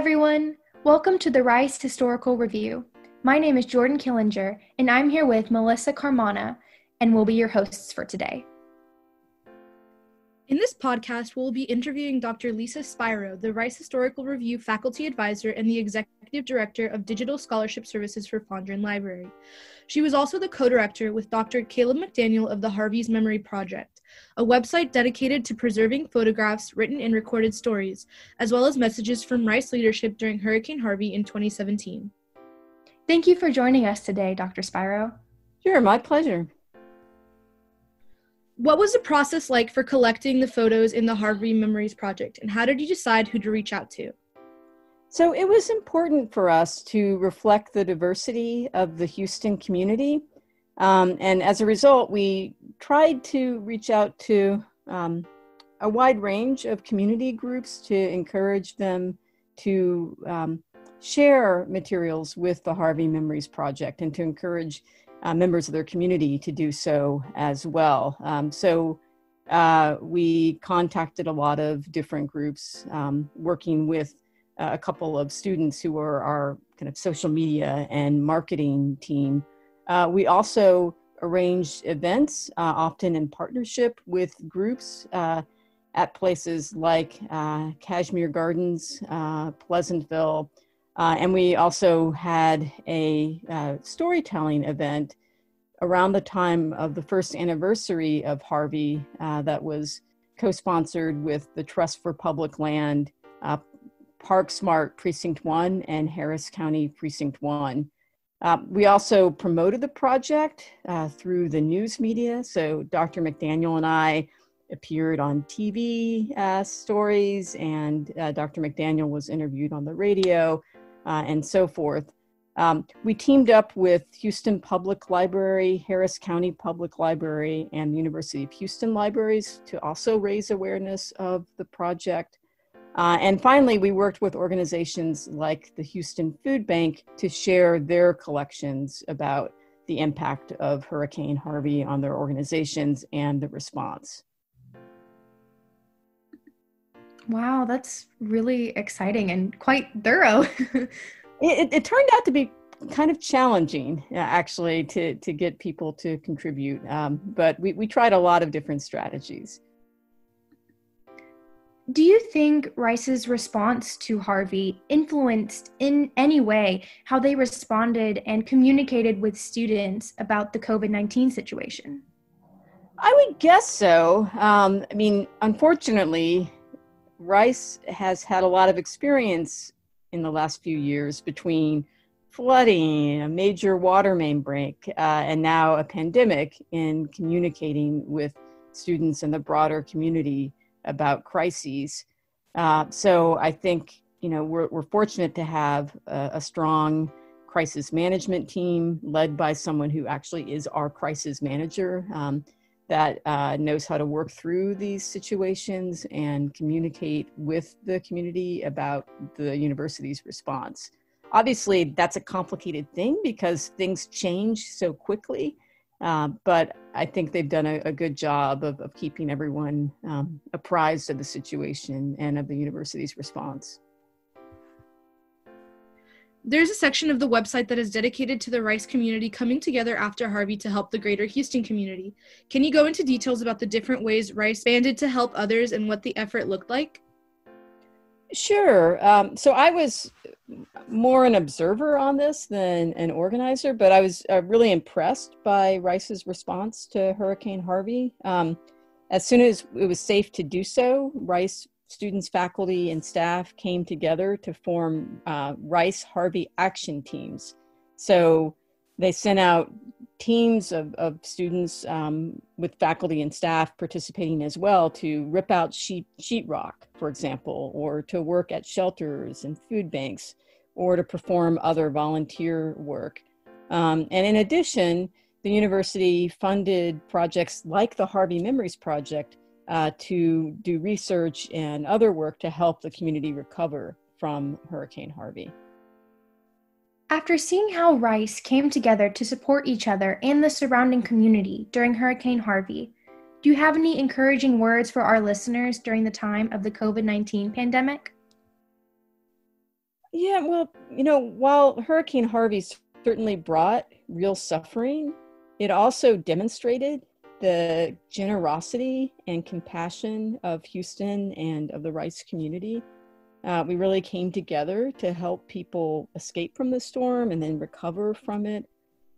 everyone. Welcome to the Rice Historical Review. My name is Jordan Killinger, and I'm here with Melissa Carmona, and we'll be your hosts for today. In this podcast, we'll be interviewing Dr. Lisa Spiro, the Rice Historical Review faculty advisor and the executive director of Digital Scholarship Services for Fondren Library. She was also the co director with Dr. Caleb McDaniel of the Harvey's Memory Project, a website dedicated to preserving photographs, written and recorded stories, as well as messages from Rice leadership during Hurricane Harvey in 2017. Thank you for joining us today, Dr. Spiro. Sure, my pleasure. What was the process like for collecting the photos in the Harvey Memories Project, and how did you decide who to reach out to? So it was important for us to reflect the diversity of the Houston community. Um, and as a result, we tried to reach out to um, a wide range of community groups to encourage them to um, share materials with the Harvey Memories Project and to encourage uh, members of their community to do so as well. Um, so uh, we contacted a lot of different groups um, working with uh, a couple of students who were our kind of social media and marketing team. Uh, we also arrange events, uh, often in partnership with groups uh, at places like Kashmere Gardens, Pleasantville, uh, and we also had a uh, storytelling event around the time of the first anniversary of Harvey uh, that was co sponsored with the Trust for Public Land, uh, Park Smart Precinct 1, and Harris County Precinct 1. Uh, we also promoted the project uh, through the news media. So Dr. McDaniel and I appeared on TV stories, and Dr. McDaniel was interviewed on the radio uh, and so forth. Um, we teamed up with Houston Public Library, Harris County Public Library, and the University of Houston Libraries to also raise awareness of the project. Uh, and finally, we worked with organizations like the Houston Food Bank to share their collections about the impact of Hurricane Harvey on their organizations and the response. Wow, that's really exciting and quite thorough. it, it, turned out to be kind of challenging, actually, to, to get people to contribute. Um, but we, we tried a lot of different strategies. Do you think Rice's response to Harvey influenced in any way how they responded and communicated with students about the COVID 19 situation? I would guess so. Um, I mean, unfortunately, Rice has had a lot of experience in the last few years between flooding, a major water main break, uh, and now a pandemic in communicating with students and the broader community about crises. Uh, so I think you know we're, we're fortunate to have a, a strong crisis management team led by someone who actually is our crisis manager. Um, that uh, knows how to work through these situations and communicate with the community about the university's response. Obviously, that's a complicated thing because things change so quickly, uh, but I think they've done a, a good job of, of keeping everyone um, apprised of the situation and of the university's response. There's a section of the website that is dedicated to the Rice community coming together after Harvey to help the greater Houston community. Can you go into details about the different ways Rice banded to help others and what the effort looked like? Sure. Um, so I was more an observer on this than an organizer, but I was uh, really impressed by Rice's response to Hurricane Harvey. Um, as soon as it was safe to do so, Rice students, faculty, and staff came together to form uh, Rice Harvey action teams. So they sent out teams of, of students um, with faculty and staff participating as well to rip out sheet, sheetrock, for example, or to work at shelters and food banks, or to perform other volunteer work. Um, and in addition, the university funded projects like the Harvey Memories Project uh, to do research and other work to help the community recover from Hurricane Harvey. After seeing how Rice came together to support each other and the surrounding community during Hurricane Harvey, do you have any encouraging words for our listeners during the time of the COVID 19 pandemic? Yeah, well, you know, while Hurricane Harvey certainly brought real suffering, it also demonstrated the generosity and compassion of Houston and of the Rice community. Uh, we really came together to help people escape from the storm and then recover from it.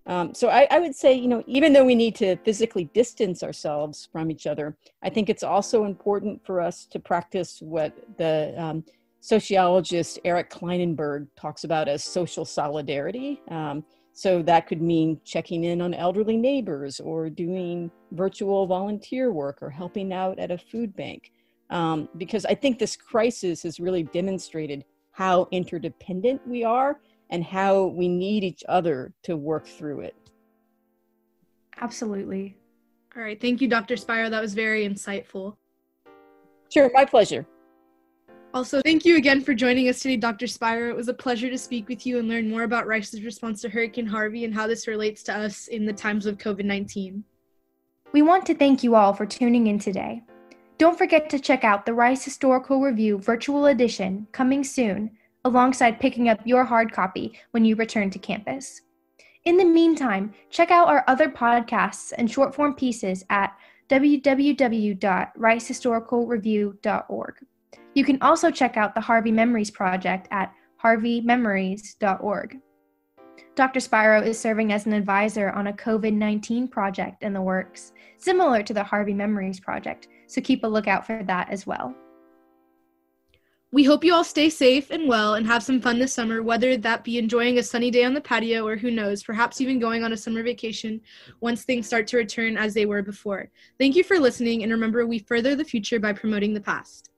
Um, so I, I, would say, you know, even though we need to physically distance ourselves from each other, I think it's also important for us to practice what the um, sociologist Eric Klinenberg talks about as social solidarity. Um, so that could mean checking in on elderly neighbors or doing virtual volunteer work or helping out at a food bank. Um, because I think this crisis has really demonstrated how interdependent we are and how we need each other to work through it. Absolutely. All right. Thank you, Dr. Spiro. That was very insightful. Sure, my pleasure. Also, thank you again for joining us today, Dr. Spiro. It was a pleasure to speak with you and learn more about Rice's response to Hurricane Harvey and how this relates to us in the times of COVID 19. We want to thank you all for tuning in today. Don't forget to check out the Rice Historical Review Virtual Edition coming soon, alongside picking up your hard copy when you return to campus. In the meantime, check out our other podcasts and short form pieces at www.ricehistoricalreview.org. You can also check out the Harvey Memories Project at harveymemories.org. Dr. Spiro is serving as an advisor on a COVID 19 project in the works, similar to the Harvey Memories Project, so keep a lookout for that as well. We hope you all stay safe and well and have some fun this summer, whether that be enjoying a sunny day on the patio or who knows, perhaps even going on a summer vacation once things start to return as they were before. Thank you for listening, and remember, we further the future by promoting the past.